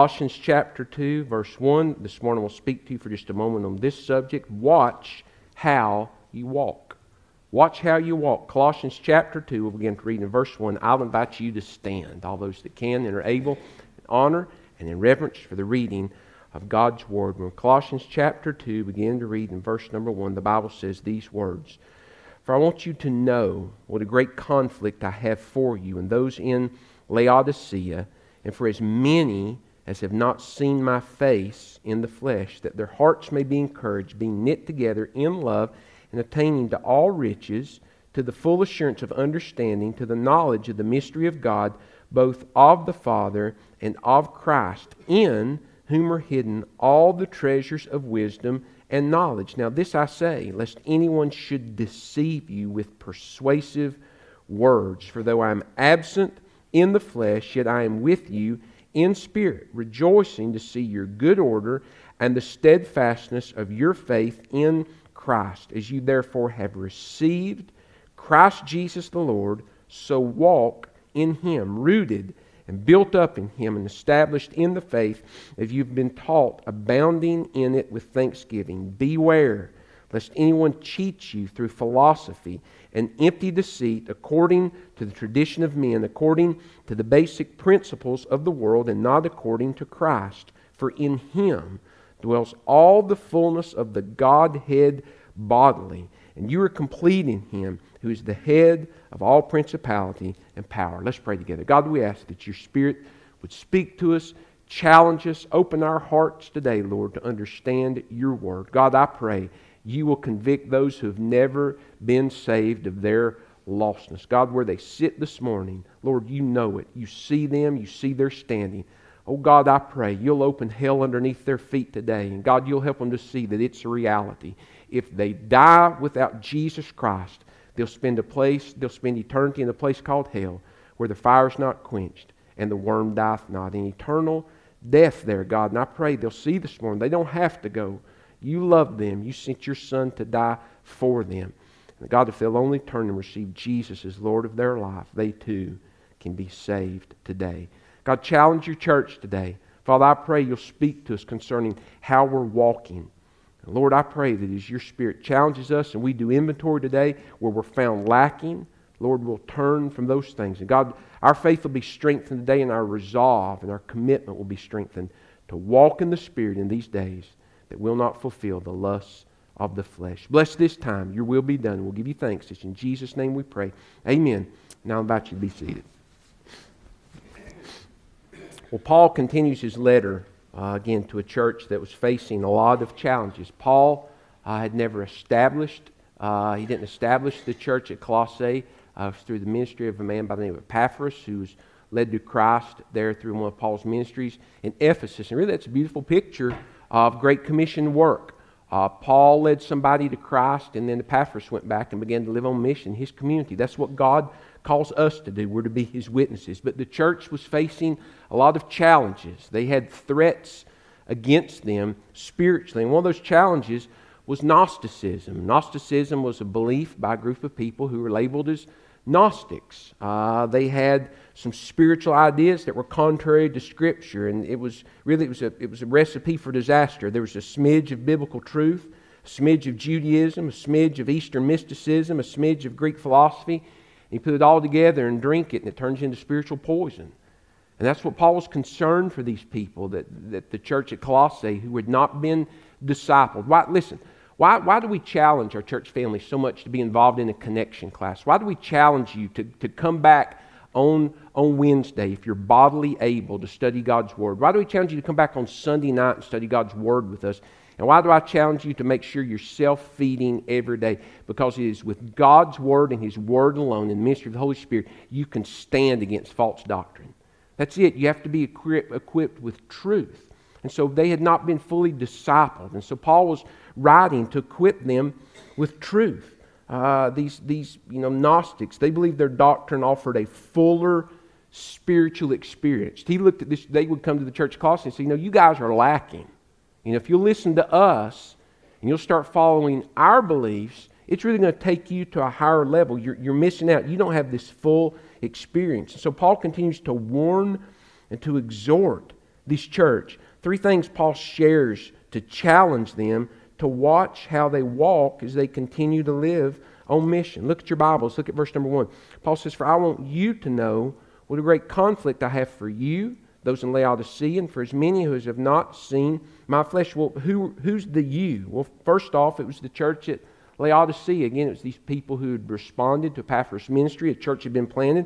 Colossians chapter 2, verse 1. This morning we'll speak to you for just a moment on this subject. Watch how you walk. Watch how you walk. Colossians chapter 2, we'll begin to read in verse 1. I'll invite you to stand, all those that can and are able, in honor and in reverence for the reading of God's Word. When Colossians chapter 2, begin to read in verse number 1, the Bible says these words For I want you to know what a great conflict I have for you and those in Laodicea, and for as many as have not seen my face in the flesh, that their hearts may be encouraged, being knit together in love and attaining to all riches, to the full assurance of understanding, to the knowledge of the mystery of God, both of the Father and of Christ, in whom are hidden all the treasures of wisdom and knowledge. Now, this I say, lest anyone should deceive you with persuasive words. For though I am absent in the flesh, yet I am with you in spirit, rejoicing to see your good order and the steadfastness of your faith in Christ. As you therefore have received Christ Jesus the Lord, so walk in him, rooted and built up in him and established in the faith as you've been taught, abounding in it with thanksgiving. Beware lest anyone cheat you through philosophy and empty deceit according to the tradition of men, according to the basic principles of the world, and not according to Christ. For in him dwells all the fullness of the Godhead bodily. And you are complete in him who is the head of all principality and power. Let's pray together. God, we ask that your Spirit would speak to us, challenge us, open our hearts today, Lord, to understand your word. God, I pray you will convict those who have never been saved of their lostness. God, where they sit this morning, Lord, you know it. You see them, you see their standing. Oh God, I pray you'll open hell underneath their feet today. And God, you'll help them to see that it's a reality. If they die without Jesus Christ, they'll spend a place, they'll spend eternity in a place called hell, where the fire's not quenched and the worm dieth not. In eternal death there, God. And I pray they'll see this morning. They don't have to go. You love them. You sent your son to die for them. And God, if they'll only turn and receive Jesus as Lord of their life, they too can be saved today. God, challenge your church today. Father, I pray you'll speak to us concerning how we're walking. Lord, I pray that as your Spirit challenges us and we do inventory today where we're found lacking, Lord, we'll turn from those things. And God, our faith will be strengthened today and our resolve and our commitment will be strengthened to walk in the Spirit in these days that will not fulfill the lusts of the flesh. Bless this time. Your will be done. We'll give you thanks. It's in Jesus' name we pray. Amen. Now I invite you to be seated. Well, Paul continues his letter uh, again to a church that was facing a lot of challenges. Paul uh, had never established, uh, he didn't establish the church at Colossae uh, through the ministry of a man by the name of Epaphras, who was led to Christ there through one of Paul's ministries in Ephesus. And really, that's a beautiful picture of Great Commission work. Uh, Paul led somebody to Christ, and then Epaphras went back and began to live on mission, his community. That's what God calls us to do. We're to be his witnesses. But the church was facing a lot of challenges. They had threats against them spiritually. And one of those challenges was Gnosticism. Gnosticism was a belief by a group of people who were labeled as Gnostics. Uh, they had some spiritual ideas that were contrary to Scripture, and it was really it was a it was a recipe for disaster. There was a smidge of biblical truth, a smidge of Judaism, a smidge of Eastern mysticism, a smidge of Greek philosophy. And you put it all together and drink it, and it turns into spiritual poison. And that's what Paul was concerned for these people that, that the church at Colossae who had not been discipled. Why, listen, why, why do we challenge our church family so much to be involved in a connection class? Why do we challenge you to, to come back on, on Wednesday if you're bodily able to study God's Word? Why do we challenge you to come back on Sunday night and study God's Word with us? And why do I challenge you to make sure you're self feeding every day? Because it is with God's Word and His Word alone, in the ministry of the Holy Spirit, you can stand against false doctrine. That's it. You have to be equipped with truth. And so they had not been fully discipled. And so Paul was writing to equip them with truth. Uh, these, these you know, Gnostics, they believed their doctrine offered a fuller spiritual experience. He looked at this, they would come to the church cost and say, you know, you guys are lacking. You know, if you'll listen to us and you'll start following our beliefs, it's really going to take you to a higher level. You're, you're missing out. You don't have this full experience. So Paul continues to warn and to exhort this church. Three things Paul shares to challenge them to watch how they walk as they continue to live on mission. Look at your Bibles. Look at verse number one. Paul says, For I want you to know what a great conflict I have for you, those in Laodicea, and for as many who have not seen my flesh. Well, who, who's the you? Well, first off, it was the church at Laodicea. Again, it was these people who had responded to Epaphras' ministry. A church had been planted.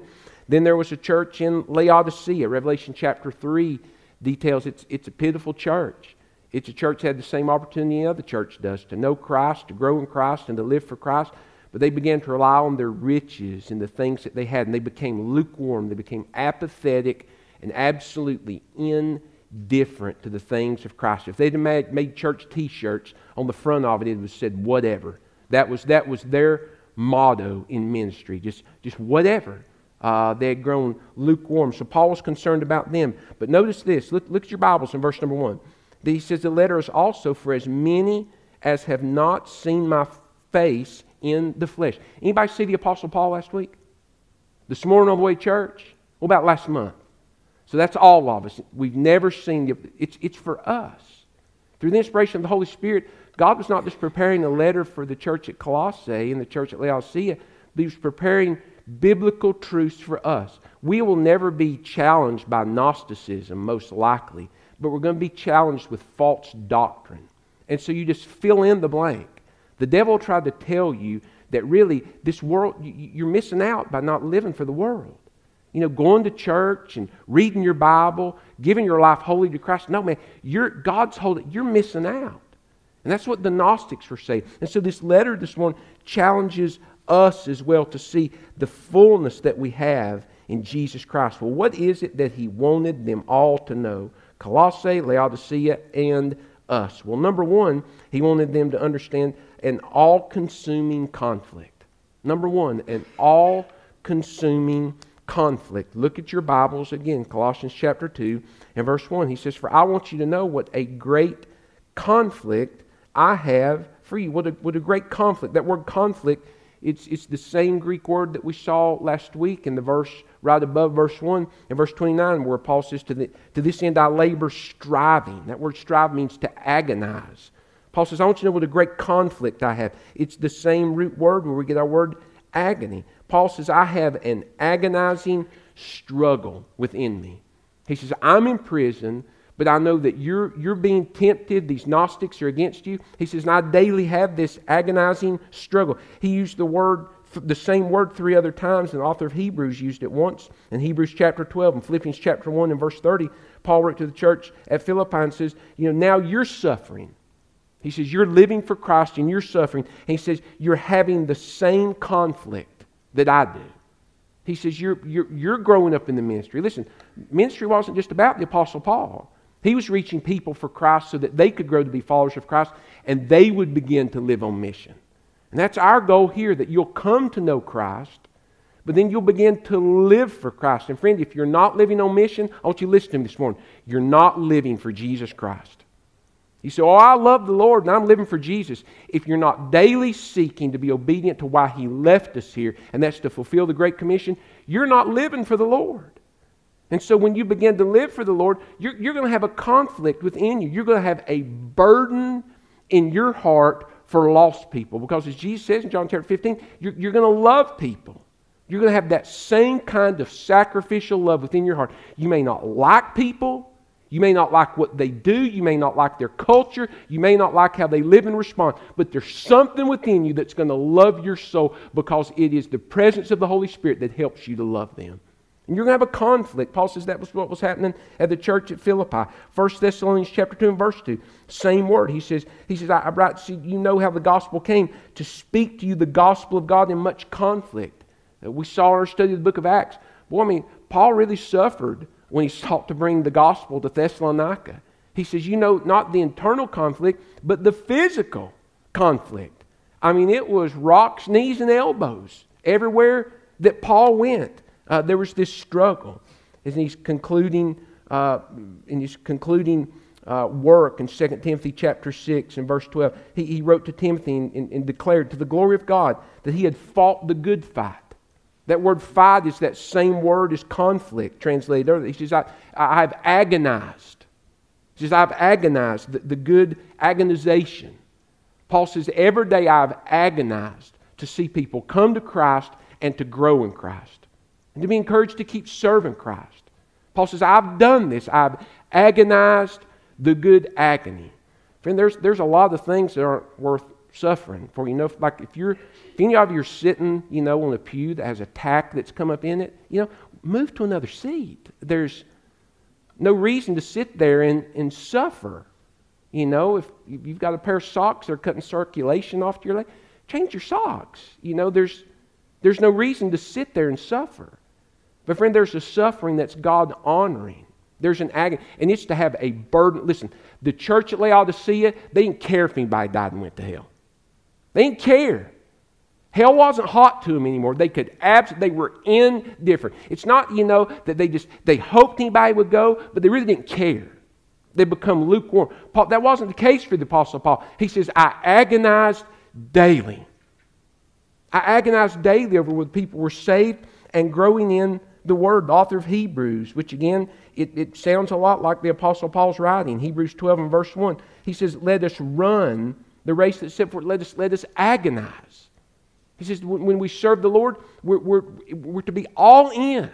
Then there was a church in Laodicea. Revelation chapter 3 details it's, it's a pitiful church. It's a church that had the same opportunity the other church does to know Christ, to grow in Christ, and to live for Christ. But they began to rely on their riches and the things that they had, and they became lukewarm. They became apathetic and absolutely indifferent to the things of Christ. If they'd made, church t shirts, on the front of it, it was said, whatever. That was, that was their motto in ministry, just, just whatever. Uh, they had grown lukewarm. So Paul was concerned about them. But notice this. Look, look at your Bibles in verse number one. He says, The letter is also for as many as have not seen my face in the flesh. Anybody see the Apostle Paul last week? This morning on the way to church? What about last month? So that's all of us. We've never seen you. It's, it's for us. Through the inspiration of the Holy Spirit, God was not just preparing a letter for the church at Colossae and the church at Laodicea, but He was preparing biblical truths for us. We will never be challenged by Gnosticism, most likely, but we're going to be challenged with false doctrine. And so you just fill in the blank. The devil tried to tell you that really this world, you're missing out by not living for the world. You know, going to church and reading your Bible, giving your life wholly to Christ. No, man, you're, God's holy. You're missing out. And that's what the Gnostics were saying. And so this letter this morning challenges us as well to see the fullness that we have in Jesus Christ. Well, what is it that he wanted them all to know? Colossae, Laodicea, and us. Well, number one, he wanted them to understand an all consuming conflict. Number one, an all consuming conflict. Look at your Bibles again, Colossians chapter 2 and verse 1. He says, For I want you to know what a great conflict I have for you. What a, what a great conflict. That word conflict, it's, it's the same Greek word that we saw last week in the verse right above verse 1 and verse 29, where Paul says, To, the, to this end I labor striving. That word strive means to agonize. Paul says, I want you to know what a great conflict I have. It's the same root word where we get our word agony. Paul says, I have an agonizing struggle within me. He says, I'm in prison but I know that you're, you're being tempted. These Gnostics are against you. He says, and I daily have this agonizing struggle. He used the word, the same word three other times, and the author of Hebrews used it once in Hebrews chapter 12 and Philippians chapter 1 and verse 30. Paul wrote to the church at Philippi and says, You know, now you're suffering. He says, You're living for Christ and you're suffering. And he says, You're having the same conflict that I do. He says, you're, you're, you're growing up in the ministry. Listen, ministry wasn't just about the Apostle Paul. He was reaching people for Christ so that they could grow to be followers of Christ and they would begin to live on mission. And that's our goal here that you'll come to know Christ, but then you'll begin to live for Christ. And friend, if you're not living on mission, I want you to listen to me this morning. You're not living for Jesus Christ. You say, Oh, I love the Lord and I'm living for Jesus. If you're not daily seeking to be obedient to why He left us here, and that's to fulfill the Great Commission, you're not living for the Lord. And so when you begin to live for the Lord, you're, you're going to have a conflict within you. You're going to have a burden in your heart for lost people. Because as Jesus says in John chapter 15, you're, you're going to love people. You're going to have that same kind of sacrificial love within your heart. You may not like people. You may not like what they do. You may not like their culture. You may not like how they live and respond. But there's something within you that's going to love your soul because it is the presence of the Holy Spirit that helps you to love them. And you're going to have a conflict. Paul says that was what was happening at the church at Philippi. 1 Thessalonians chapter 2 and verse 2. Same word. He says, he says I, I write to you know how the gospel came to speak to you the gospel of God in much conflict. Uh, we saw our study of the book of Acts. Boy, I mean, Paul really suffered when he sought to bring the gospel to Thessalonica. He says, you know, not the internal conflict, but the physical conflict. I mean, it was rocks, knees, and elbows everywhere that Paul went. Uh, there was this struggle. And he's concluding, uh, in his concluding uh, work in 2 Timothy chapter 6 and verse 12, he, he wrote to Timothy and, and, and declared to the glory of God that he had fought the good fight. That word fight is that same word as conflict translated earlier. He says, I, I have agonized. He says, I've agonized, the, the good agonization. Paul says, every day I've agonized to see people come to Christ and to grow in Christ and to be encouraged to keep serving Christ. Paul says, I've done this. I've agonized the good agony. Friend, there's, there's a lot of things that aren't worth suffering for. You know, like if you're, if any of you are sitting, you know, on a pew that has a tack that's come up in it, you know, move to another seat. There's no reason to sit there and, and suffer. You know, if you've got a pair of socks that are cutting circulation off to your leg, change your socks. You know, there's, there's no reason to sit there and suffer. But, friend, there's a suffering that's God honoring. There's an agony, and it's to have a burden. Listen, the church at Laodicea, they didn't care if anybody died and went to hell. They didn't care. Hell wasn't hot to them anymore. They could abs- they were indifferent. It's not, you know, that they just they hoped anybody would go, but they really didn't care. They become lukewarm. Paul, that wasn't the case for the Apostle Paul. He says, I agonized daily. I agonized daily over whether people were saved and growing in the Word, the author of Hebrews, which again, it, it sounds a lot like the Apostle Paul's writing. Hebrews 12 and verse 1. He says, Let us run the race that's set forth. Let us, let us agonize. He says, when we serve the Lord, we're, we're, we're to be all in,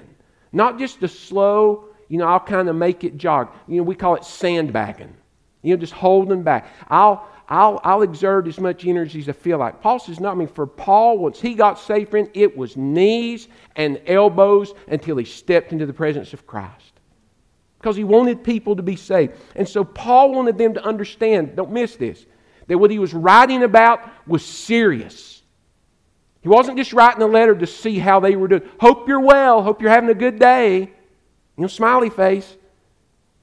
not just a slow, you know, I'll kind of make it jog. You know, we call it sandbagging, you know, just holding back. I'll, I'll, I'll exert as much energy as I feel like. Paul says, not I mean, for Paul, once he got saved, friend, it was knees and elbows until he stepped into the presence of Christ. Because he wanted people to be saved. And so Paul wanted them to understand, don't miss this, that what he was writing about was serious. He wasn't just writing a letter to see how they were doing. Hope you're well. Hope you're having a good day. You know, smiley face.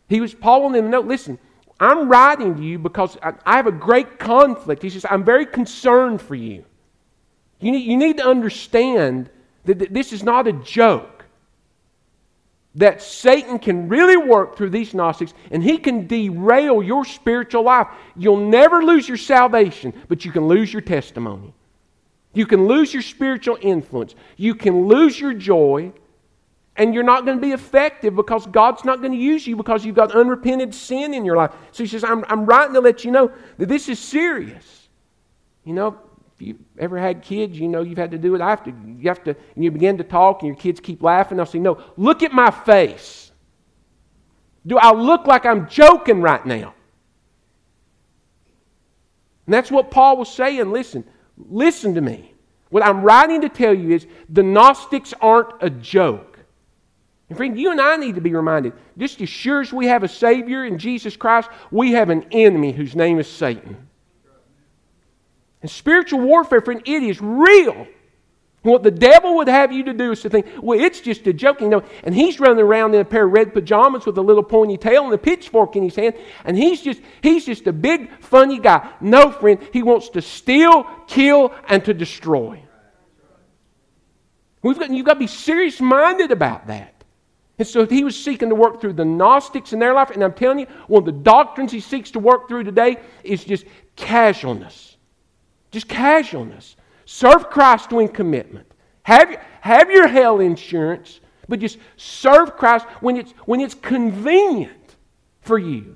He was, Paul wanted them to know, listen, I'm writing to you because I have a great conflict. He says, I'm very concerned for you. You need, you need to understand that this is not a joke. That Satan can really work through these Gnostics and he can derail your spiritual life. You'll never lose your salvation, but you can lose your testimony. You can lose your spiritual influence. You can lose your joy. And you're not going to be effective because God's not going to use you because you've got unrepented sin in your life. So he says, I'm, I'm writing to let you know that this is serious. You know, if you've ever had kids, you know you've had to do it. I have to, you have to, and you begin to talk and your kids keep laughing. I'll say, No, look at my face. Do I look like I'm joking right now? And that's what Paul was saying. Listen, Listen to me. What I'm writing to tell you is the Gnostics aren't a joke. And friend, you and I need to be reminded just as sure as we have a Savior in Jesus Christ, we have an enemy whose name is Satan. And spiritual warfare, friend, it is real. And What the devil would have you to do is to think, well, it's just a joke. You know, and he's running around in a pair of red pajamas with a little pointy tail and a pitchfork in his hand, and he's just he's just a big funny guy. No, friend, he wants to steal, kill, and to destroy. We've got, you've got to be serious minded about that. And so he was seeking to work through the Gnostics in their life, and I'm telling you, one of the doctrines he seeks to work through today is just casualness. Just casualness. Serve Christ in commitment. Have, have your hell insurance, but just serve Christ when it's, when it's convenient for you.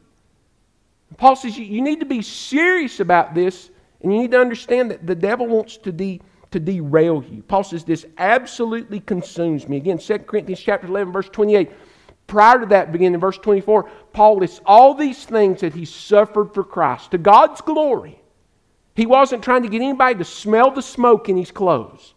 Paul says you, you need to be serious about this, and you need to understand that the devil wants to, de, to derail you. Paul says this absolutely consumes me. Again, 2 Corinthians chapter 11, verse 28. Prior to that, beginning in verse 24, Paul lists all these things that he suffered for Christ to God's glory. He wasn't trying to get anybody to smell the smoke in his clothes.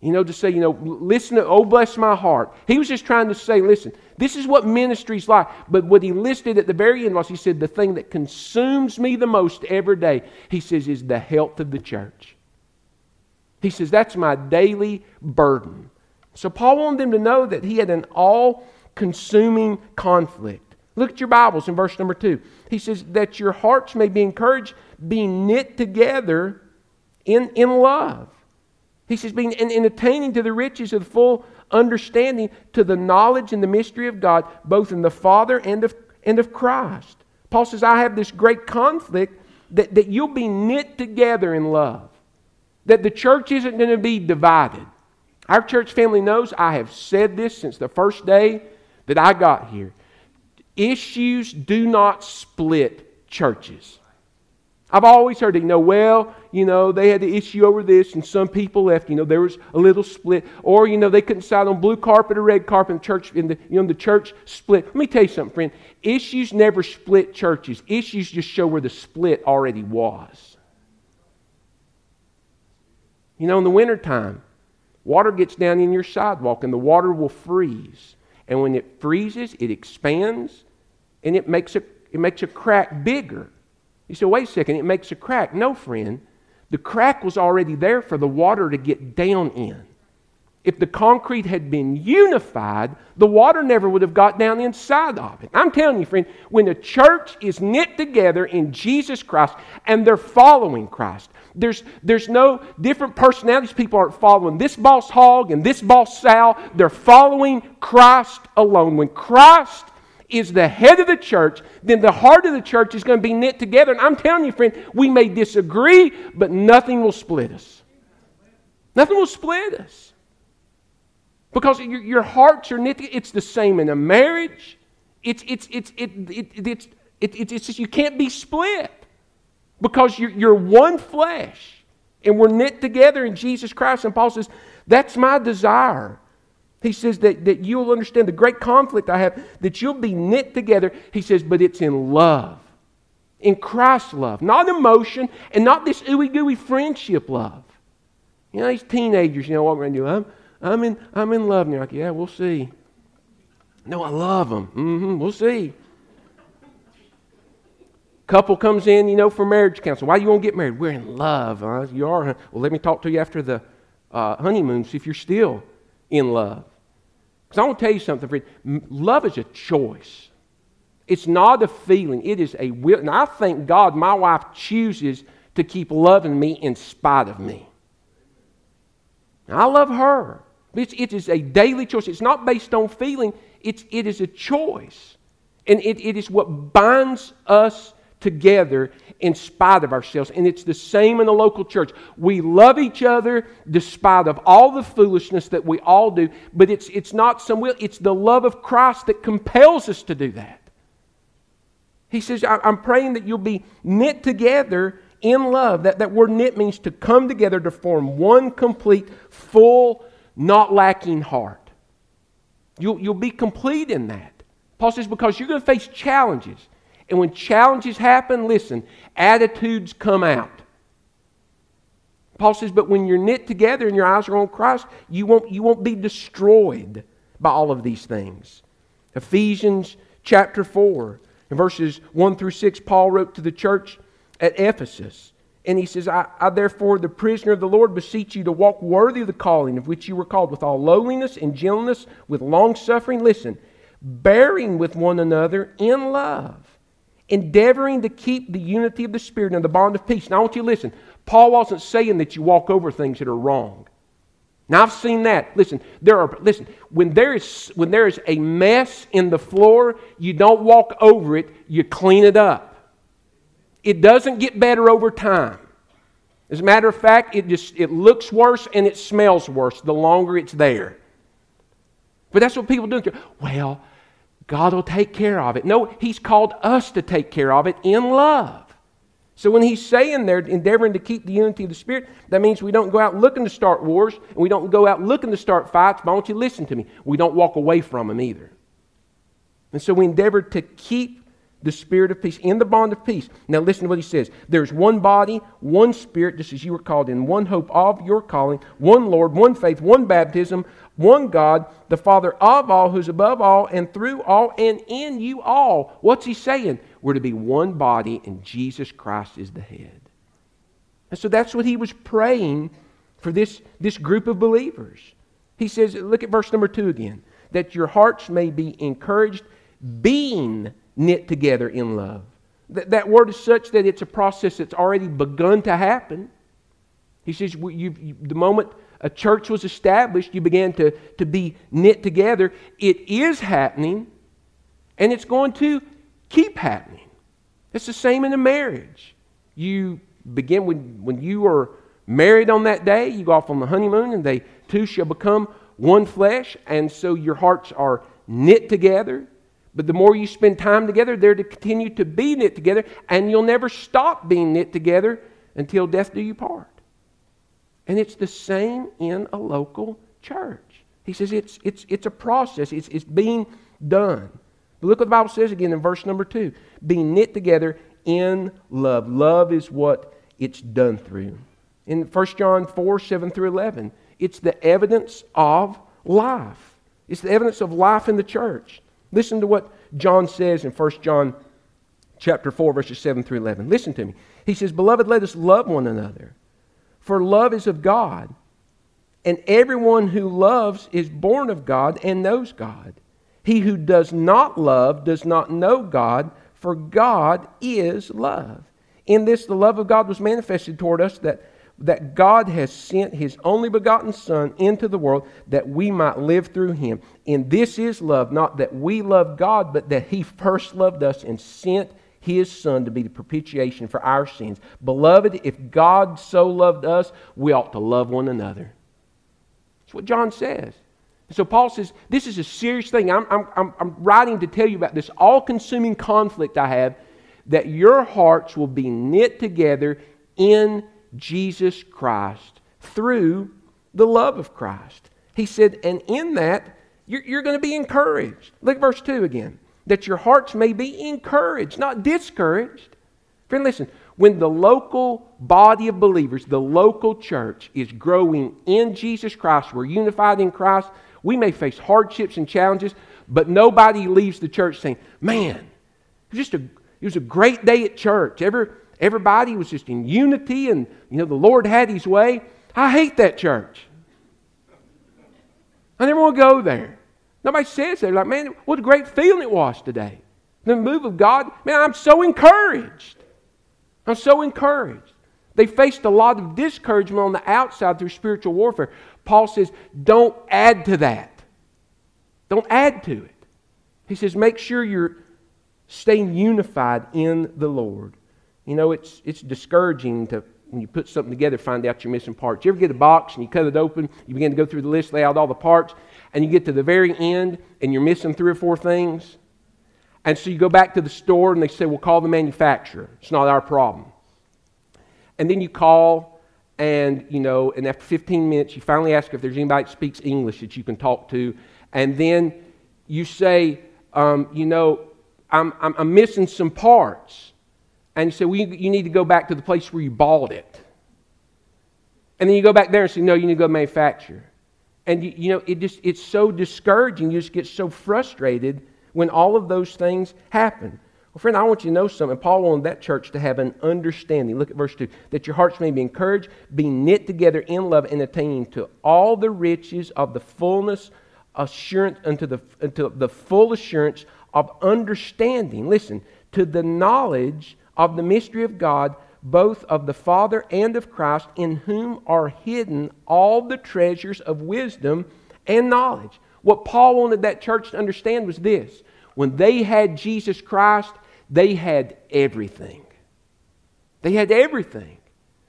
You know, to say, you know, listen to, oh, bless my heart. He was just trying to say, listen, this is what ministry's like. But what he listed at the very end was, he said, the thing that consumes me the most every day, he says, is the health of the church. He says, that's my daily burden. So Paul wanted them to know that he had an all consuming conflict. Look at your Bibles in verse number two. He says, that your hearts may be encouraged being knit together in, in love. He says, being in, in attaining to the riches of the full understanding to the knowledge and the mystery of God, both in the Father and of, and of Christ. Paul says, I have this great conflict that, that you'll be knit together in love, that the church isn't going to be divided. Our church family knows I have said this since the first day that I got here. Issues do not split churches. I've always heard you know, well, you know, they had the issue over this and some people left, you know, there was a little split. Or, you know, they couldn't decide on blue carpet or red carpet church, in the, you know, the church split. Let me tell you something, friend. Issues never split churches. Issues just show where the split already was. You know, in the wintertime, water gets down in your sidewalk and the water will freeze. And when it freezes, it expands and it makes a, it makes a crack bigger. You say, wait a second, it makes a crack. No, friend. The crack was already there for the water to get down in. If the concrete had been unified, the water never would have got down inside of it. I'm telling you, friend, when the church is knit together in Jesus Christ and they're following Christ, there's, there's no different personalities. People aren't following this boss hog and this boss Sal. They're following Christ alone. When Christ is the head of the church, then the heart of the church is going to be knit together. And I'm telling you, friend, we may disagree, but nothing will split us. Nothing will split us. Because your, your hearts are knit. It's the same in a marriage. It's, it's, it's, it, it, it's, it, it's, it's just you can't be split. Because you're, you're one flesh. And we're knit together in Jesus Christ. And Paul says, that's my desire he says that, that you'll understand the great conflict I have, that you'll be knit together. He says, but it's in love, in Christ's love, not emotion, and not this ooey gooey friendship love. You know, these teenagers, you know, walk around and do, I'm, in, I'm in love. And you're like, yeah, we'll see. No, I love them. Mm-hmm, we'll see. Couple comes in, you know, for marriage counseling. Why you won't get married? We're in love. Uh, you are. Well, let me talk to you after the uh, honeymoon, see if you're still in love. Because I want to tell you something, friend. Love is a choice. It's not a feeling, it is a will. And I thank God my wife chooses to keep loving me in spite of me. I love her. It is a daily choice. It's not based on feeling, it's, it is a choice. And it, it is what binds us together in spite of ourselves. And it's the same in the local church. We love each other despite of all the foolishness that we all do, but it's, it's not some will, it's the love of Christ that compels us to do that. He says, I'm praying that you'll be knit together in love. That, that word knit means to come together to form one complete, full, not lacking heart. You'll, you'll be complete in that. Paul says, because you're going to face challenges. And when challenges happen, listen, attitudes come out. Paul says, but when you're knit together and your eyes are on Christ, you won't, you won't be destroyed by all of these things. Ephesians chapter 4, in verses 1 through 6, Paul wrote to the church at Ephesus. And he says, I, I, therefore, the prisoner of the Lord, beseech you to walk worthy of the calling of which you were called, with all lowliness and gentleness, with long suffering. Listen, bearing with one another in love endeavoring to keep the unity of the Spirit and the bond of peace. Now, I want you to listen. Paul wasn't saying that you walk over things that are wrong. Now, I've seen that. Listen, there are, listen, when there, is, when there is a mess in the floor, you don't walk over it, you clean it up. It doesn't get better over time. As a matter of fact, it just it looks worse and it smells worse the longer it's there. But that's what people do. Well, God will take care of it. No, He's called us to take care of it in love. So when He's saying they're endeavoring to keep the unity of the Spirit, that means we don't go out looking to start wars, and we don't go out looking to start fights, but want you listen to me. We don't walk away from them either. And so we endeavor to keep the spirit of peace, in the bond of peace. Now, listen to what he says. There's one body, one spirit, just as you were called in, one hope of your calling, one Lord, one faith, one baptism, one God, the Father of all, who's above all, and through all, and in you all. What's he saying? We're to be one body, and Jesus Christ is the head. And so that's what he was praying for this, this group of believers. He says, look at verse number two again, that your hearts may be encouraged, being knit together in love. That, that word is such that it's a process that's already begun to happen. He says, you, you, the moment a church was established, you began to, to be knit together. It is happening, and it's going to keep happening. It's the same in a marriage. You begin when, when you are married on that day, you go off on the honeymoon, and they two shall become one flesh, and so your hearts are knit together. But the more you spend time together, they're to continue to be knit together, and you'll never stop being knit together until death do you part. And it's the same in a local church. He says it's, it's, it's a process, it's, it's being done. But look what the Bible says again in verse number two being knit together in love. Love is what it's done through. In 1 John 4 7 through 11, it's the evidence of life. It's the evidence of life in the church. Listen to what John says in 1 John chapter 4, verses 7 through 11. Listen to me. He says, Beloved, let us love one another, for love is of God. And everyone who loves is born of God and knows God. He who does not love does not know God, for God is love. In this, the love of God was manifested toward us that that God has sent his only begotten Son into the world that we might live through him. And this is love, not that we love God, but that he first loved us and sent his Son to be the propitiation for our sins. Beloved, if God so loved us, we ought to love one another. That's what John says. So Paul says, This is a serious thing. I'm, I'm, I'm writing to tell you about this all consuming conflict I have that your hearts will be knit together in Jesus Christ through the love of Christ. He said, and in that, you're, you're going to be encouraged. Look verse 2 again. That your hearts may be encouraged, not discouraged. Friend, listen, when the local body of believers, the local church, is growing in Jesus Christ, we're unified in Christ, we may face hardships and challenges, but nobody leaves the church saying, Man, it was just a, it was a great day at church. Ever, Everybody was just in unity and, you know, the Lord had his way. I hate that church. I never want to go there. Nobody says. They're like, man, what a great feeling it was today. The move of God, man, I'm so encouraged. I'm so encouraged. They faced a lot of discouragement on the outside through spiritual warfare. Paul says, don't add to that. Don't add to it. He says, make sure you're staying unified in the Lord. You know, it's, it's discouraging to, when you put something together, find out you're missing parts. You ever get a box and you cut it open, you begin to go through the list, lay out all the parts, and you get to the very end and you're missing three or four things? And so you go back to the store and they say, well, call the manufacturer. It's not our problem. And then you call and, you know, and after 15 minutes, you finally ask if there's anybody that speaks English that you can talk to. And then you say, um, you know, I'm, I'm, I'm missing some parts and you say, well, you, you need to go back to the place where you bought it. And then you go back there and say, no, you need to go manufacture. And you, you know, it just it's so discouraging. You just get so frustrated when all of those things happen. Well, friend, I want you to know something. Paul wanted that church to have an understanding. Look at verse 2 that your hearts may be encouraged, be knit together in love, and attaining to all the riches of the fullness, assurance, unto the, unto the full assurance of understanding. Listen, to the knowledge of the mystery of God, both of the Father and of Christ, in whom are hidden all the treasures of wisdom and knowledge. What Paul wanted that church to understand was this when they had Jesus Christ, they had everything. They had everything.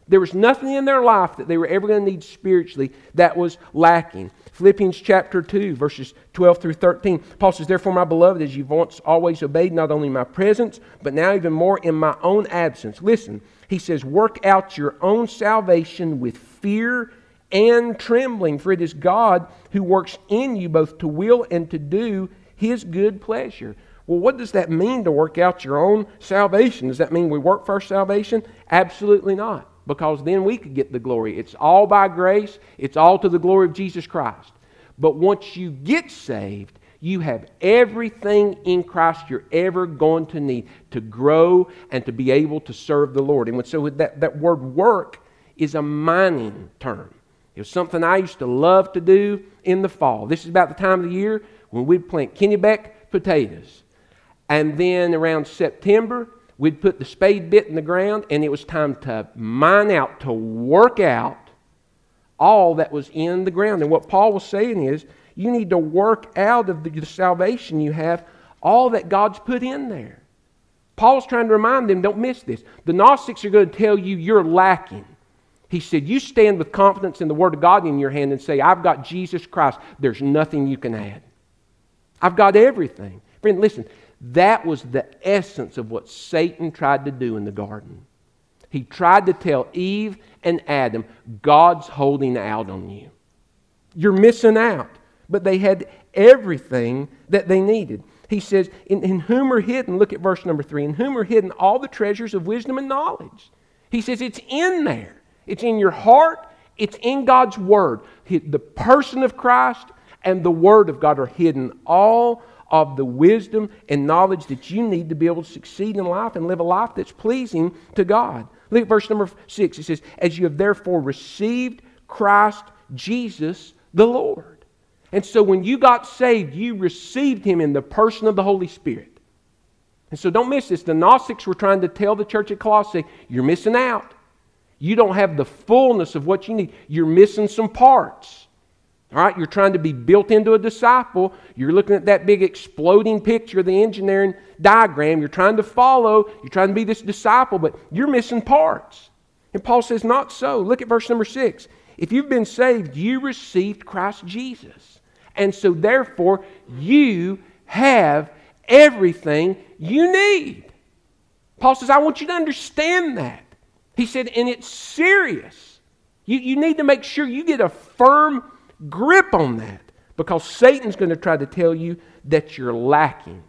There was nothing in their life that they were ever going to need spiritually that was lacking. Philippians chapter 2, verses 12 through 13. Paul says, Therefore, my beloved, as you've once always obeyed, not only in my presence, but now even more in my own absence. Listen, he says, Work out your own salvation with fear and trembling, for it is God who works in you both to will and to do his good pleasure. Well, what does that mean to work out your own salvation? Does that mean we work for our salvation? Absolutely not because then we could get the glory. It's all by grace, it's all to the glory of Jesus Christ. But once you get saved, you have everything in Christ you're ever going to need to grow and to be able to serve the Lord. And so that, that word work is a mining term. It was something I used to love to do in the fall. This is about the time of the year when we'd plant Kennebec potatoes. And then around September, we'd put the spade bit in the ground, and it was time to mine out, to work out all that was in the ground. And what Paul was saying is, you need to work out of the, salvation you have all that God's put in there. Paul's trying to remind them, don't miss this. The Gnostics are going to tell you you're lacking. He said, You stand with confidence in the Word of God in your hand and say, I've got Jesus Christ. There's nothing you can add. I've got everything. Friend, listen, that was the essence of what Satan tried to do in the garden. He tried to tell Eve and Adam, God's holding out on you. You're missing out. But they had everything that they needed. He says, in, in whom are hidden, look at verse number three, in whom are hidden all the treasures of wisdom and knowledge. He says it's in there. It's in your heart. It's in God's Word. The person of Christ and the Word of God are hidden. All of the wisdom and knowledge that you need to be able to succeed in life and live a life that's pleasing to God. Look at verse number six. It says, As you have therefore received Christ Jesus the Lord. And so when you got saved, you received him in the person of the Holy Spirit. And so don't miss this. The Gnostics were trying to tell the church at Colossae, you're missing out. You don't have the fullness of what you need. You're missing some parts. All right, you're trying to be built into a disciple. You're looking at that big exploding picture, the engineering diagram. You're trying to follow. You're trying to be this disciple, but you're missing parts. And Paul says, not so. Look at verse number six. If you've been saved, you received Christ Jesus. And so, therefore, you have everything you need. Paul says, I want you to understand that. He said, and it's serious. You, you need to make sure you get a firm grip on that because Satan's going to try to tell you that you're lacking.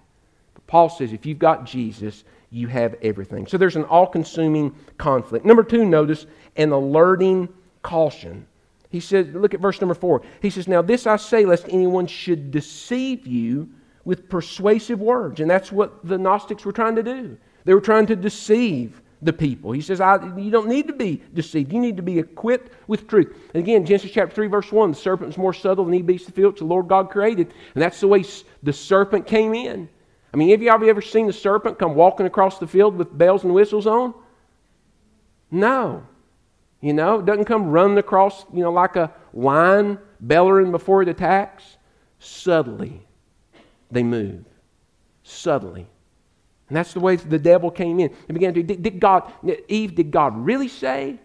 But Paul says if you've got Jesus, you have everything. So there's an all consuming conflict. Number two, notice an alerting caution. He says, look at verse number four. He says, Now this I say, lest anyone should deceive you with persuasive words. And that's what the Gnostics were trying to do. They were trying to deceive the people. He says, You don't need to be deceived. You need to be equipped with truth. And again, Genesis chapter 3, verse 1 the serpent is more subtle than any beast the field the Lord God created. And that's the way the serpent came in. I mean, have you ever seen the serpent come walking across the field with bells and whistles on? No. You know, it doesn't come running across, you know, like a lion bellowing before it attacks. Subtly, they move. Subtly. And that's the way the devil came in and began to. Did, did God, Eve, did God really say,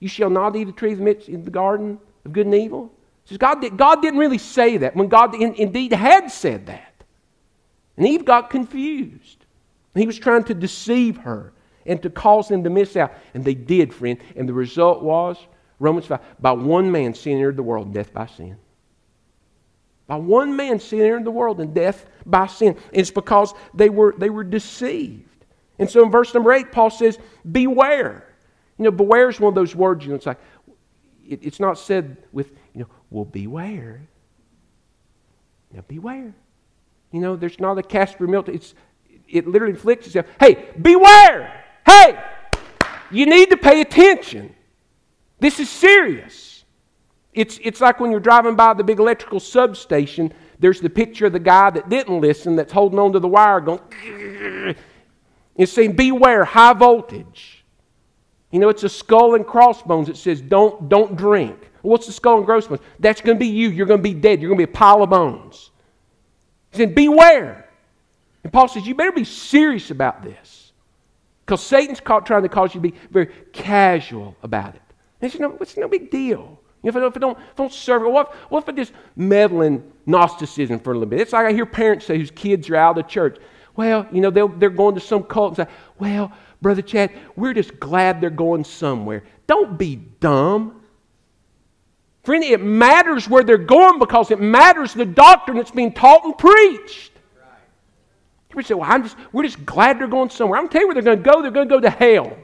You shall not eat the tree of the in the garden of good and evil? Says God, did, God didn't really say that when God in, indeed had said that. And Eve got confused. He was trying to deceive her and to cause them to miss out. And they did, friend. And the result was Romans 5 by one man sin entered the world, death by sin. By one man sin entered the world, and death by sin. It's because they were, they were deceived. And so in verse number 8, Paul says, Beware. You know, beware is one of those words, you know, it's like, it, it's not said with, you know, well, beware. Now, beware. You know, there's not a Caspar Milquetoast. It's, it literally inflicts itself. Hey, beware. Hey, you need to pay attention. This is serious. It's, it's like when you're driving by the big electrical substation, there's the picture of the guy that didn't listen that's holding on to the wire going, it's saying, Beware, high voltage. You know, it's a skull and crossbones that says, Don't, don't drink. What's the skull and crossbones? That's going to be you. You're going to be dead. You're going to be a pile of bones. He said, Beware. And Paul says, You better be serious about this. Because Satan's trying to cause you to be very casual about it. And said, no, it's no big deal. If I don't, if I don't, if I don't serve it, what, what if I just meddle in Gnosticism for a little bit? It's like I hear parents say whose kids are out of the church. Well, you know, they're going to some cult and say, well, Brother Chad, we're just glad they're going somewhere. Don't be dumb. Friend, it matters where they're going because it matters the doctrine that's being taught and preached. People say, well, I'm just, we're just glad they're going somewhere. I'm going to tell you where they're going to go. They're going to go to hell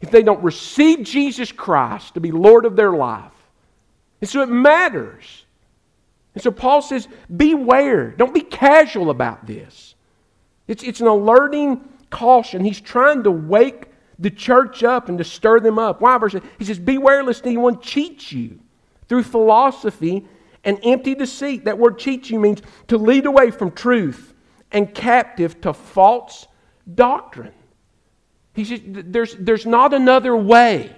if they don't receive Jesus Christ to be Lord of their life. And so it matters. And so Paul says, beware. Don't be casual about this. It's, it's an alerting caution. He's trying to wake the church up and to stir them up. Why? Verse He says, Beware lest anyone cheat you through philosophy and empty deceit. That word cheat you means to lead away from truth and captive to false doctrine. He says, there's, there's not another way.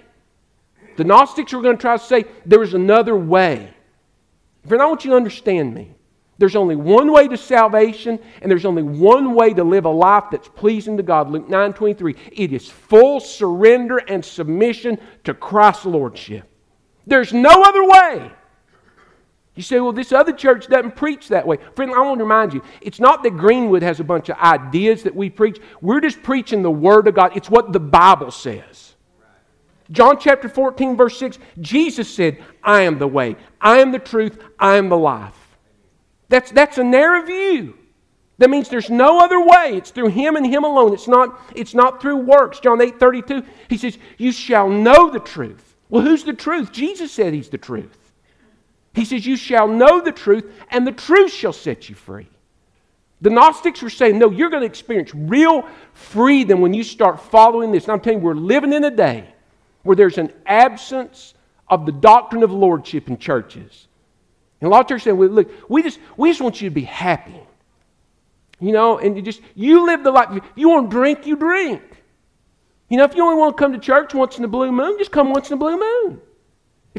The Gnostics were going to try to say there is another way. Friend, I want you to understand me. There's only one way to salvation, and there's only one way to live a life that's pleasing to God. Luke 9 23. It is full surrender and submission to Christ's Lordship. There's no other way. You say, well, this other church doesn't preach that way. Friend, I want to remind you, it's not that Greenwood has a bunch of ideas that we preach. We're just preaching the Word of God. It's what the Bible says. John chapter 14, verse 6, Jesus said, I am the way, I am the truth, I am the life. That's, that's a narrow view. That means there's no other way. It's through Him and Him alone. It's not, it's not through works. John 8 32, He says, You shall know the truth. Well, who's the truth? Jesus said He's the truth. He says, You shall know the truth, and the truth shall set you free. The Gnostics were saying, No, you're going to experience real freedom when you start following this. And I'm telling you, we're living in a day where there's an absence of the doctrine of lordship in churches. And a lot of churches say, well, look, we just, we just want you to be happy. You know, and you just, you live the life. If you want to drink, you drink. You know, if you only want to come to church once in the blue moon, just come once in the blue moon.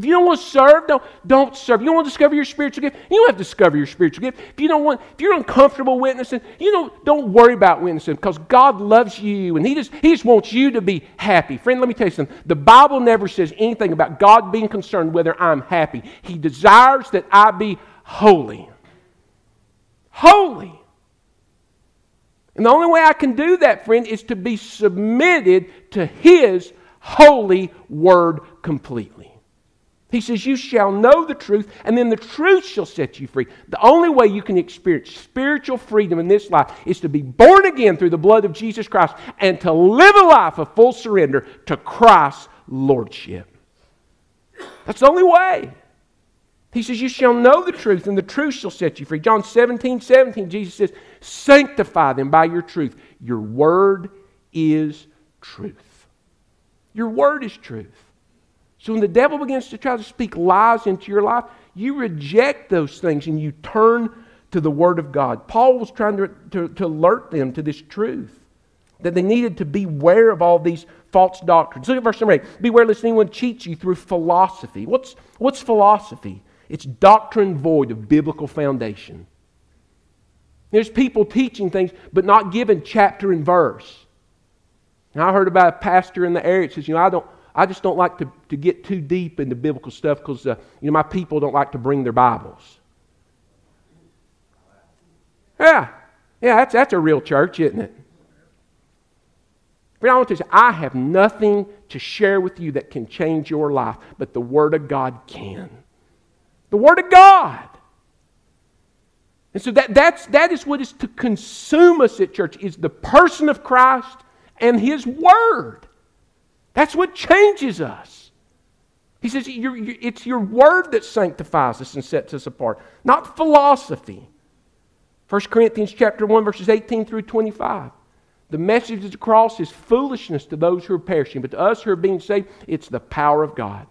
If you don't want to serve, don't, don't serve. You don't want to discover your spiritual gift, you don't have to discover your spiritual gift. If you don't want, if you're uncomfortable witnessing, you don't, don't worry about witnessing because God loves you and He just, he just wants you to be happy. Friend, let me tell you something. The Bible never says anything about God being concerned whether I'm happy. He desires that I be holy. Holy. And the only way I can do that, friend, is to be submitted to His holy word completely. He says, You shall know the truth, and then the truth shall set you free. The only way you can experience spiritual freedom in this life is to be born again through the blood of Jesus Christ and to live a life of full surrender to Christ's Lordship. That's the only way. He says, You shall know the truth, and the truth shall set you free. John 17, 17, Jesus says, Sanctify them by your truth. Your word is truth. Your word is truth. So when the devil begins to try to speak lies into your life, you reject those things and you turn to the Word of God. Paul was trying to, to, to alert them to this truth that they needed to beware of all these false doctrines. Look at verse number 8. Beware lest anyone cheats you through philosophy. What's, what's philosophy? It's doctrine void of biblical foundation. There's people teaching things, but not given chapter and verse. I heard about a pastor in the area that says, you know, I don't, I just don't like to, to get too deep into biblical stuff because uh, you know my people don't like to bring their Bibles. Yeah, yeah, that's, that's a real church, isn't it? But I want to say, I have nothing to share with you that can change your life, but the Word of God can. The Word of God. And so that, that's, that is what is to consume us at church, is the person of Christ and His Word. That's what changes us. He says it's your word that sanctifies us and sets us apart, not philosophy. 1 Corinthians chapter 1, verses 18 through 25. The message of the cross is foolishness to those who are perishing, but to us who are being saved, it's the power of God.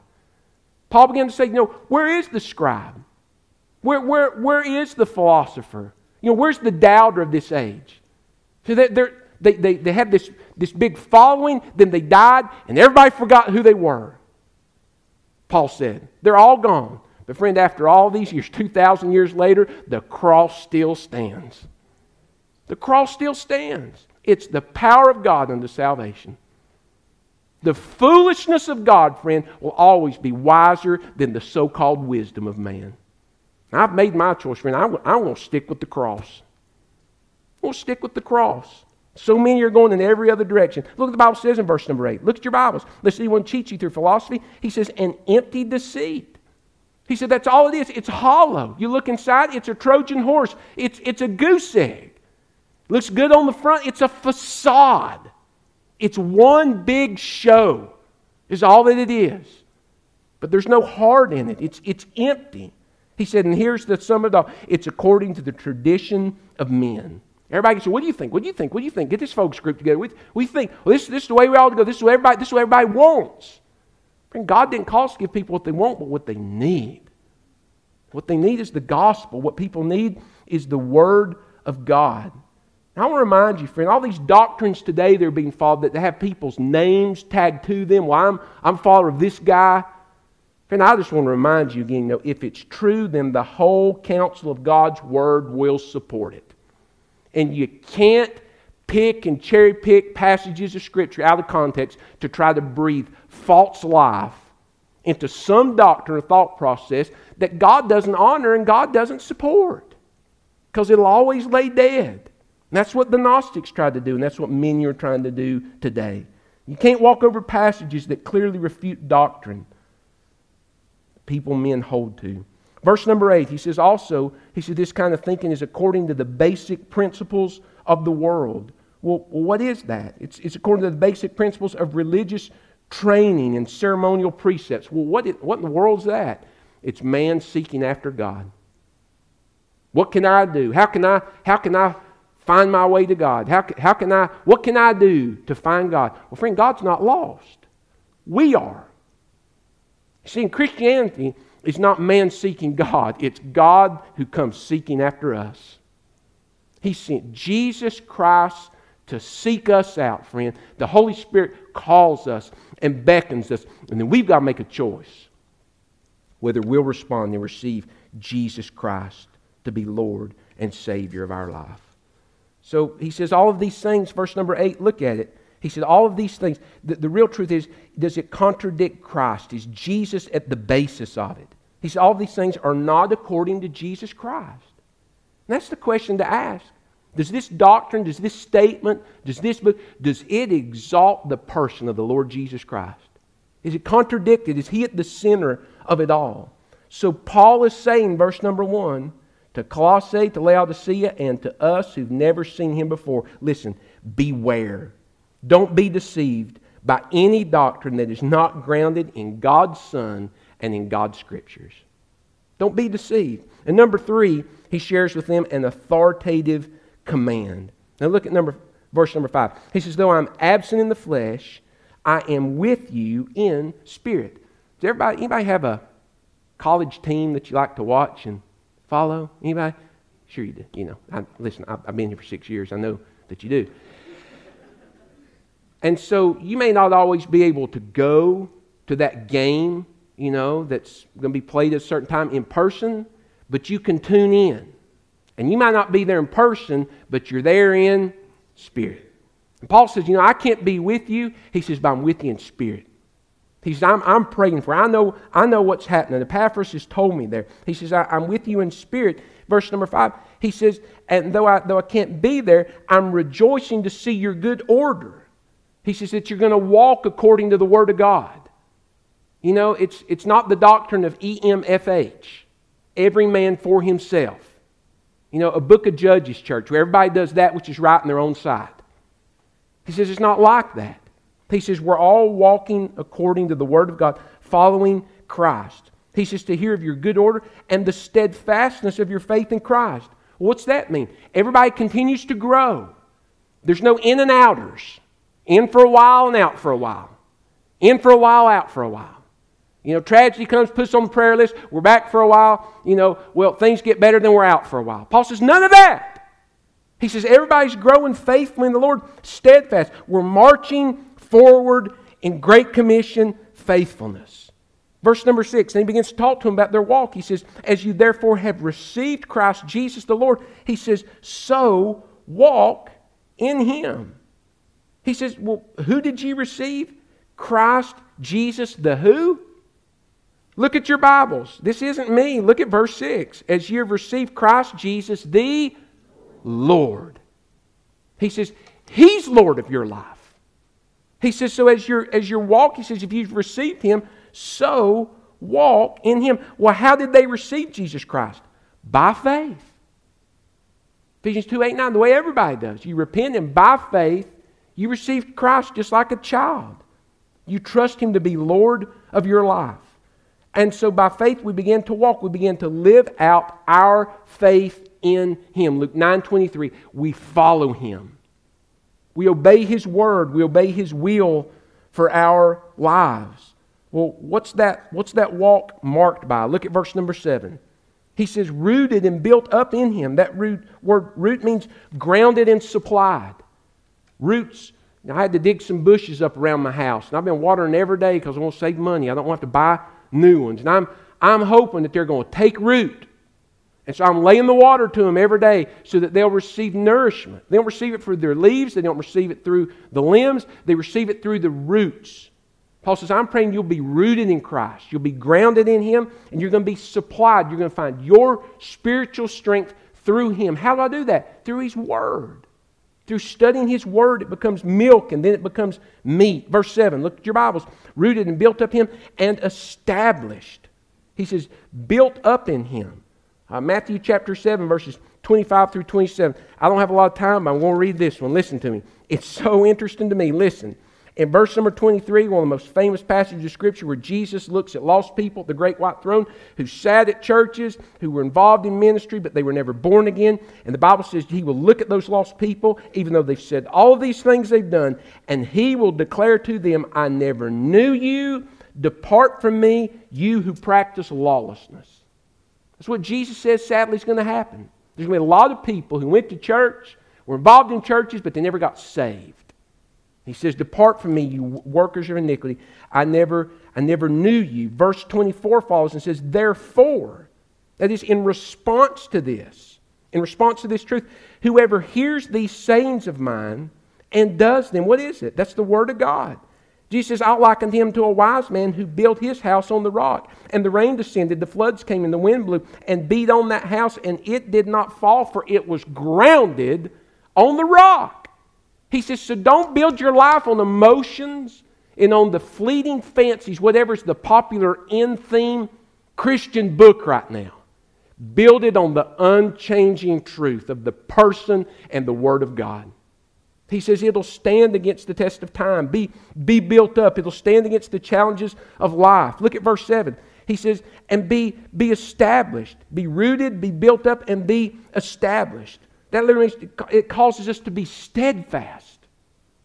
Paul began to say, you know, where is the scribe? Where, where, where is the philosopher? You know, where's the doubter of this age? So they're, they, they, they had this, this big following, then they died, and everybody forgot who they were. Paul said, They're all gone. But, friend, after all these years, 2,000 years later, the cross still stands. The cross still stands. It's the power of God unto salvation. The foolishness of God, friend, will always be wiser than the so called wisdom of man. I've made my choice, friend. I'm, I'm going to stick with the cross. To stick with the cross. So many are going in every other direction. Look what the Bible says in verse number 8. Look at your Bibles. Let's see one cheats you through philosophy. He says, an empty deceit. He said, that's all it is. It's hollow. You look inside, it's a Trojan horse, it's, it's a goose egg. Looks good on the front, it's a facade. It's one big show, is all that it is. But there's no heart in it, it's, it's empty. He said, and here's the sum of it all it's according to the tradition of men. Everybody can say, What do you think? What do you think? What do you think? Get this folks group together. We, think, well, this, this is the way we to go. This is what everybody, this is what everybody wants. Friend, God didn't call us to give people what they want, but what they need. What they need is the gospel. What people need is the word of God. I want to remind you, friend, all these doctrines today that are being followed that they have people's names tagged to them. Well, I'm, I'm follower of this guy. Friend, I just want to remind you again, know, if it's true, then the whole counsel of God's word will support it. And you can't pick and cherry pick passages of Scripture out of context to try to breathe false life into some doctrine or thought process that God doesn't honor and God doesn't support because it'll always lay dead. And that's what the Gnostics tried to do, and that's what many are trying to do today. You can't walk over passages that clearly refute doctrine people men hold to. Verse number eight, he says also, he said, this kind of thinking is according to the basic principles of the world. Well, what is that? It's, it's according to the basic principles of religious training and ceremonial precepts. Well, what, what in the world is that? It's man seeking after God. What can I do? How can I, how can I find my way to God? How, how can I, what can I do to find God? Well, friend, God's not lost. We are. See, in Christianity, it's not man seeking God, it's God who comes seeking after us. He sent Jesus Christ to seek us out, friend. The Holy Spirit calls us and beckons us, and then we've got to make a choice whether we'll respond and receive Jesus Christ to be Lord and Savior of our life. So he says, all of these things, verse number eight, look at it. He said, all of these things, the, the real truth is, does it contradict Christ? Is Jesus at the basis of it? He said, all these things are not according to Jesus Christ. And that's the question to ask. Does this doctrine, does this statement, does this book, does it exalt the person of the Lord Jesus Christ? Is it contradicted? Is he at the center of it all? So Paul is saying, verse number one, to Colossae, to Laodicea, and to us who've never seen him before, listen, beware. Don't be deceived by any doctrine that is not grounded in God's Son and in God's Scriptures. Don't be deceived. And number three, he shares with them an authoritative command. Now look at number verse number five. He says, Though I'm absent in the flesh, I am with you in spirit. Does everybody anybody have a college team that you like to watch and follow? Anybody? Sure you do. You know, I, listen, I've, I've been here for six years. I know that you do. And so you may not always be able to go to that game, you know, that's going to be played at a certain time in person, but you can tune in. And you might not be there in person, but you're there in spirit. And Paul says, You know, I can't be with you. He says, But I'm with you in spirit. He says, I'm, I'm praying for. I know, I know what's happening. Epaphras has told me there. He says, I, am with you in spirit. Verse number five, he says, And though I, though I can't be there, I'm rejoicing to see your good order he says that you're going to walk according to the Word of God. You know, it's, it's not the doctrine of EMFH, every man for himself. You know, a book of Judges church where everybody does that which is right in their own sight. He says it's not like that. He says we're all walking according to the Word of God, following Christ. He says to hear of your good order and the steadfastness of your faith in Christ. What's that mean? Everybody continues to grow. There's no in and outers. In for a while and out for a while. In for a while, out for a while. You know, tragedy comes, puts on the prayer list. We're back for a while. You know, well, things get better, then we're out for a while. Paul says, none of that. He says, everybody's growing faithfully in the Lord, steadfast. We're marching forward in great commission faithfulness. Verse number six, and he begins to talk to them about their walk. He says, As you therefore have received Christ Jesus the Lord, he says, so walk in him. He says, Well, who did you receive? Christ Jesus, the who? Look at your Bibles. This isn't me. Look at verse 6. As you have received Christ Jesus, the Lord. He says, He's Lord of your life. He says, so as you're as you walk, he says, if you've received him, so walk in him. Well, how did they receive Jesus Christ? By faith. Ephesians 2 8 9, the way everybody does. You repent and by faith you received Christ just like a child. You trust Him to be Lord of your life. And so by faith we begin to walk. We begin to live out our faith in Him. Luke 9 23, we follow Him. We obey His word. We obey His will for our lives. Well, what's that, what's that walk marked by? Look at verse number 7. He says, rooted and built up in Him. That root, word root means grounded and supplied roots. I had to dig some bushes up around my house, and I've been watering every day because I want to save money. I don't want to buy new ones. And I'm, I'm hoping that they're going to take root. And so I'm laying the water to them every day so that they'll receive nourishment. They don't receive it through their leaves, they don't receive it through the limbs, they receive it through the roots. Paul says, I'm praying you'll be rooted in Christ. You'll be grounded in Him, and you're going to be supplied. You're going to find your spiritual strength through Him. How do I do that? Through His Word. Through studying His Word, it becomes milk, and then it becomes meat. Verse 7, look at your Bibles. Rooted and built up Him, and established. He says, built up in Him. Uh, Matthew chapter 7, verses 25 through 27. I don't have a lot of time, but I'm going to read this one. Listen to me. It's so interesting to me. Listen. In verse number 23, one of the most famous passages of Scripture where Jesus looks at lost people at the great white throne who sat at churches, who were involved in ministry, but they were never born again. And the Bible says he will look at those lost people, even though they've said all of these things they've done, and he will declare to them, I never knew you. Depart from me, you who practice lawlessness. That's what Jesus says sadly is going to happen. There's going to be a lot of people who went to church, were involved in churches, but they never got saved. He says, Depart from me, you workers of iniquity. I never, I never knew you. Verse 24 follows and says, Therefore, that is, in response to this, in response to this truth, whoever hears these sayings of mine and does them, what is it? That's the Word of God. Jesus says, I likened him to a wise man who built his house on the rock. And the rain descended, the floods came, and the wind blew and beat on that house, and it did not fall, for it was grounded on the rock. He says, so don't build your life on emotions and on the fleeting fancies, whatever's the popular end theme Christian book right now. Build it on the unchanging truth of the person and the Word of God. He says it'll stand against the test of time, be, be built up. It'll stand against the challenges of life. Look at verse 7. He says, and be, be established, be rooted, be built up, and be established. That literally it causes us to be steadfast.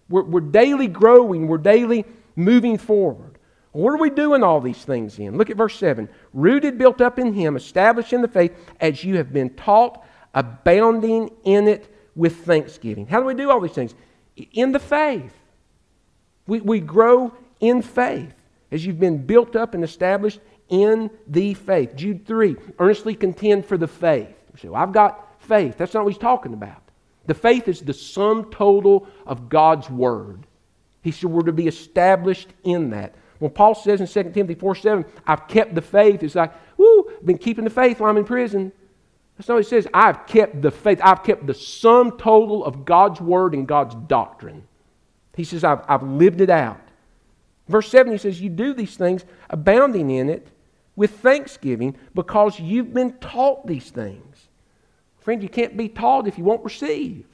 We're, we're daily growing, we're daily moving forward. What are we doing all these things in? Look at verse 7. Rooted, built up in Him, established in the faith, as you have been taught, abounding in it with thanksgiving. How do we do all these things? In the faith. We, we grow in faith as you've been built up and established in the faith. Jude 3 earnestly contend for the faith. So I've got faith. That's not what he's talking about. The faith is the sum total of God's word. He said we're to be established in that. When Paul says in 2 Timothy 4 7, I've kept the faith, it's like, I've been keeping the faith while I'm in prison. That's not what he says. I've kept the faith. I've kept the sum total of God's word and God's doctrine. He says, I've, I've lived it out. Verse 7, he says, You do these things, abounding in it with thanksgiving, because you've been taught these things. Friend, you can't be taught if you won't receive.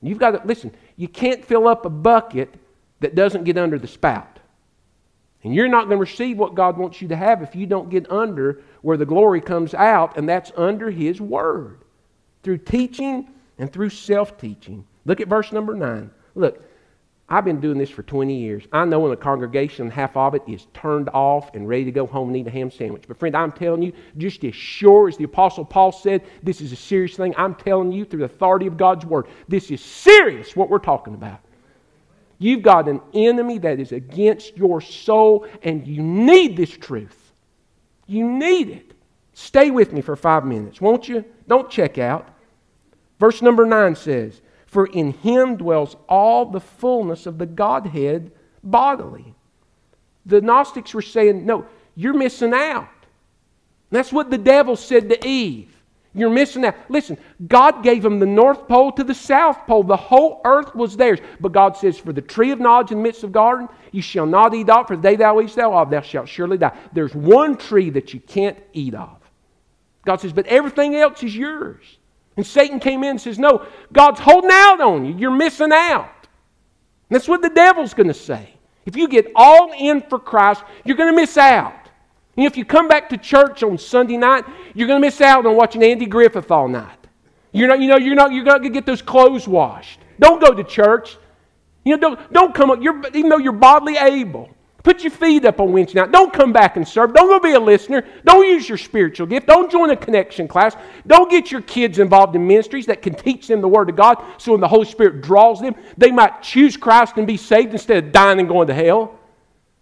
You've got to, listen, you can't fill up a bucket that doesn't get under the spout. And you're not going to receive what God wants you to have if you don't get under where the glory comes out, and that's under His Word. Through teaching and through self teaching. Look at verse number 9. Look, I've been doing this for 20 years. I know in a congregation, half of it is turned off and ready to go home and eat a ham sandwich. But, friend, I'm telling you, just as sure as the Apostle Paul said, this is a serious thing, I'm telling you through the authority of God's Word, this is serious what we're talking about. You've got an enemy that is against your soul, and you need this truth. You need it. Stay with me for five minutes, won't you? Don't check out. Verse number 9 says, for in him dwells all the fullness of the Godhead bodily. The Gnostics were saying, no, you're missing out. That's what the devil said to Eve. You're missing out. Listen, God gave them the North Pole to the South Pole. The whole earth was theirs. But God says, For the tree of knowledge in the midst of garden, you shall not eat of, for the day thou eatest thou of, thou shalt surely die. There's one tree that you can't eat of. God says, But everything else is yours. And Satan came in and says, No, God's holding out on you. You're missing out. And that's what the devil's going to say. If you get all in for Christ, you're going to miss out. And if you come back to church on Sunday night, you're going to miss out on watching Andy Griffith all night. You're not, you know, you're not, you're not going to get those clothes washed. Don't go to church. You know, don't, don't come up, you're, even though you're bodily able. Put your feet up on Wednesday night. Don't come back and serve. Don't go be a listener. Don't use your spiritual gift. Don't join a connection class. Don't get your kids involved in ministries that can teach them the Word of God so when the Holy Spirit draws them, they might choose Christ and be saved instead of dying and going to hell.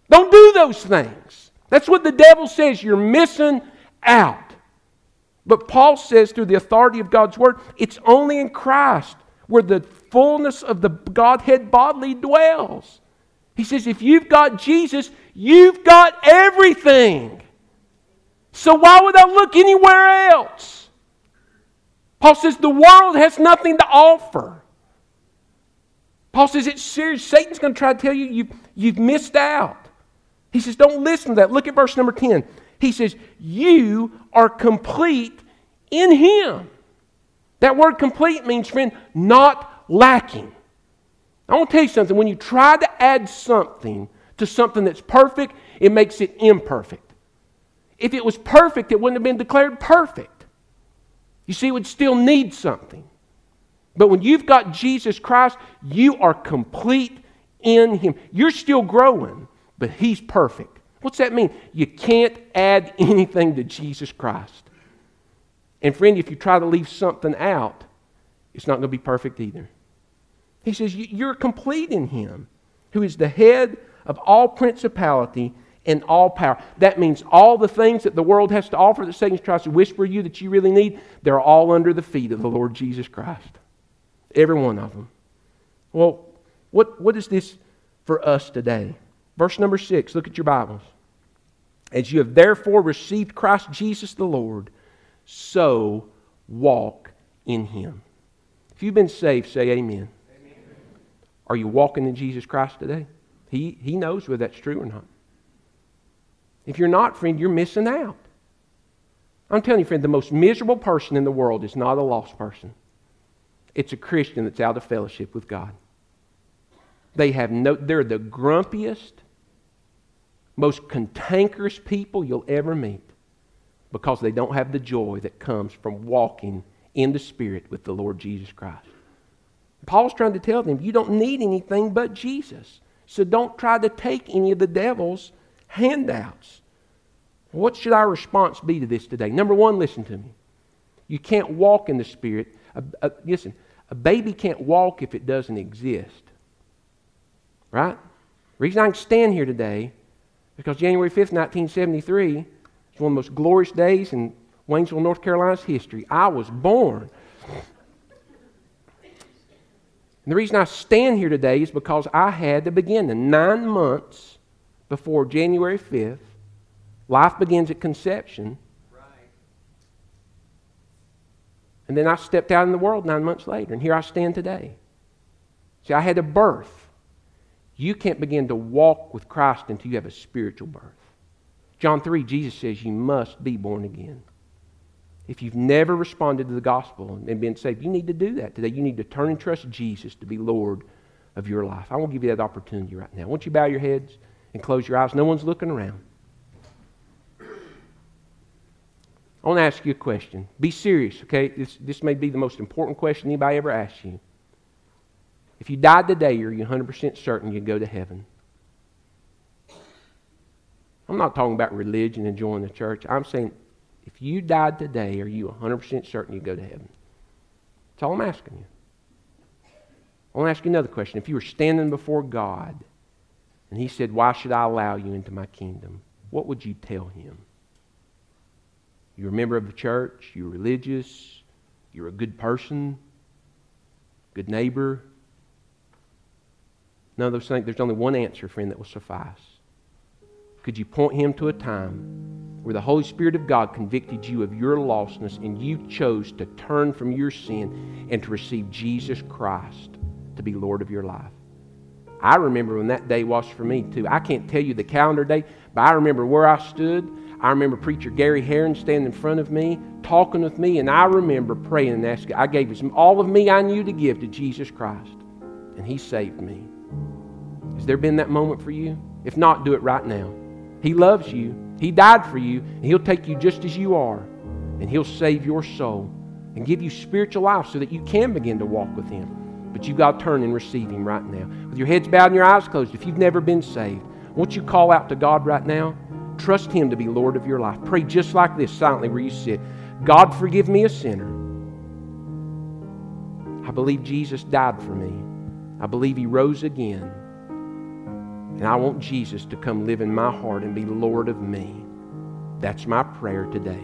Don't do those things. That's what the devil says. You're missing out. But Paul says, through the authority of God's Word, it's only in Christ where the fullness of the Godhead bodily dwells. He says, if you've got Jesus, you've got everything. So why would I look anywhere else? Paul says the world has nothing to offer. Paul says it's serious. Satan's going to try to tell you you've, you've missed out. He says, don't listen to that. Look at verse number 10. He says, You are complete in Him. That word complete means, friend, not lacking. I want to tell you something. When you try to add something to something that's perfect, it makes it imperfect. If it was perfect, it wouldn't have been declared perfect. You see, it would still need something. But when you've got Jesus Christ, you are complete in Him. You're still growing, but He's perfect. What's that mean? You can't add anything to Jesus Christ. And friend, if you try to leave something out, it's not going to be perfect either. He says, You're complete in Him, who is the head of all principality and all power. That means all the things that the world has to offer that Satan tries to whisper you that you really need, they're all under the feet of the Lord Jesus Christ. Every one of them. Well, what, what is this for us today? Verse number six, look at your Bibles. As you have therefore received Christ Jesus the Lord, so walk in him. If you've been saved, say amen. Are you walking in Jesus Christ today? He, he knows whether that's true or not. If you're not, friend, you're missing out. I'm telling you, friend, the most miserable person in the world is not a lost person. It's a Christian that's out of fellowship with God. They have no, they're the grumpiest, most cantankerous people you'll ever meet because they don't have the joy that comes from walking in the Spirit with the Lord Jesus Christ. Paul's trying to tell them you don't need anything but Jesus. So don't try to take any of the devil's handouts. What should our response be to this today? Number one, listen to me. You can't walk in the Spirit. Listen, a baby can't walk if it doesn't exist. Right? The reason I can stand here today because January 5th, 1973 is one of the most glorious days in Waynesville, North Carolina's history. I was born. And the reason I stand here today is because I had to begin the nine months before January 5th. Life begins at conception. And then I stepped out in the world nine months later, and here I stand today. See, I had a birth. You can't begin to walk with Christ until you have a spiritual birth. John 3, Jesus says you must be born again. If you've never responded to the gospel and been saved, you need to do that today. You need to turn and trust Jesus to be Lord of your life. I won't give you that opportunity right now. Won't you bow your heads and close your eyes? No one's looking around. I want to ask you a question. Be serious, okay? This, this may be the most important question anybody ever asks you. If you died today, are you 100% certain you'd go to heaven? I'm not talking about religion and joining the church. I'm saying if you died today, are you 100% certain you'd go to heaven? That's all I'm asking you. I want to ask you another question. If you were standing before God and He said, Why should I allow you into my kingdom? What would you tell Him? You're a member of the church, you're religious, you're a good person, good neighbor, None of those things. There's only one answer, friend, that will suffice. Could you point him to a time where the Holy Spirit of God convicted you of your lostness and you chose to turn from your sin and to receive Jesus Christ to be Lord of your life? I remember when that day was for me, too. I can't tell you the calendar day, but I remember where I stood. I remember preacher Gary Heron standing in front of me, talking with me, and I remember praying and asking. I gave all of me I knew to give to Jesus Christ, and he saved me. Has there been that moment for you? If not, do it right now. He loves you. He died for you, and He'll take you just as you are, and He'll save your soul and give you spiritual life so that you can begin to walk with Him. But you've got to turn and receive Him right now. With your heads bowed and your eyes closed, if you've never been saved, won't you call out to God right now? Trust Him to be Lord of your life. Pray just like this silently where you sit God, forgive me a sinner. I believe Jesus died for me. I believe He rose again. And I want Jesus to come live in my heart and be Lord of me. That's my prayer today.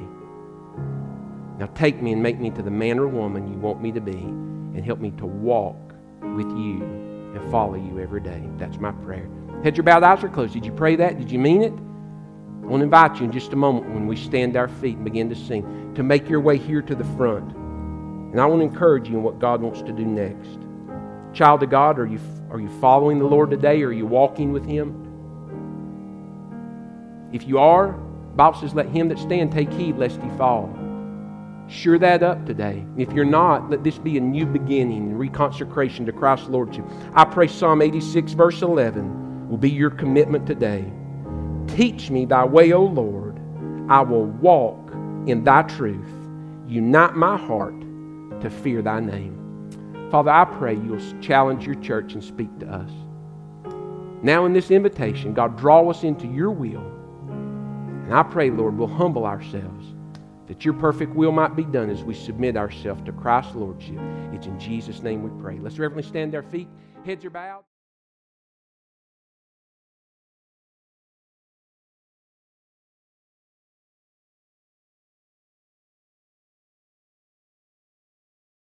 Now take me and make me to the man or woman you want me to be and help me to walk with you and follow you every day. That's my prayer. Heads your bowed, eyes are closed. Did you pray that? Did you mean it? I want to invite you in just a moment when we stand our feet and begin to sing to make your way here to the front. And I want to encourage you in what God wants to do next. Child of God, are you, are you following the Lord today? Are you walking with Him? If you are, Bible says, let him that stand take heed lest he fall. Sure that up today. If you're not, let this be a new beginning and reconsecration to Christ's Lordship. I pray Psalm 86, verse 11, will be your commitment today. Teach me thy way, O Lord. I will walk in thy truth. Unite my heart to fear thy name. Father, I pray you'll challenge your church and speak to us. Now, in this invitation, God, draw us into your will. And I pray, Lord, we'll humble ourselves that your perfect will might be done as we submit ourselves to Christ's Lordship. It's in Jesus' name we pray. Let's reverently stand our feet, heads are bowed.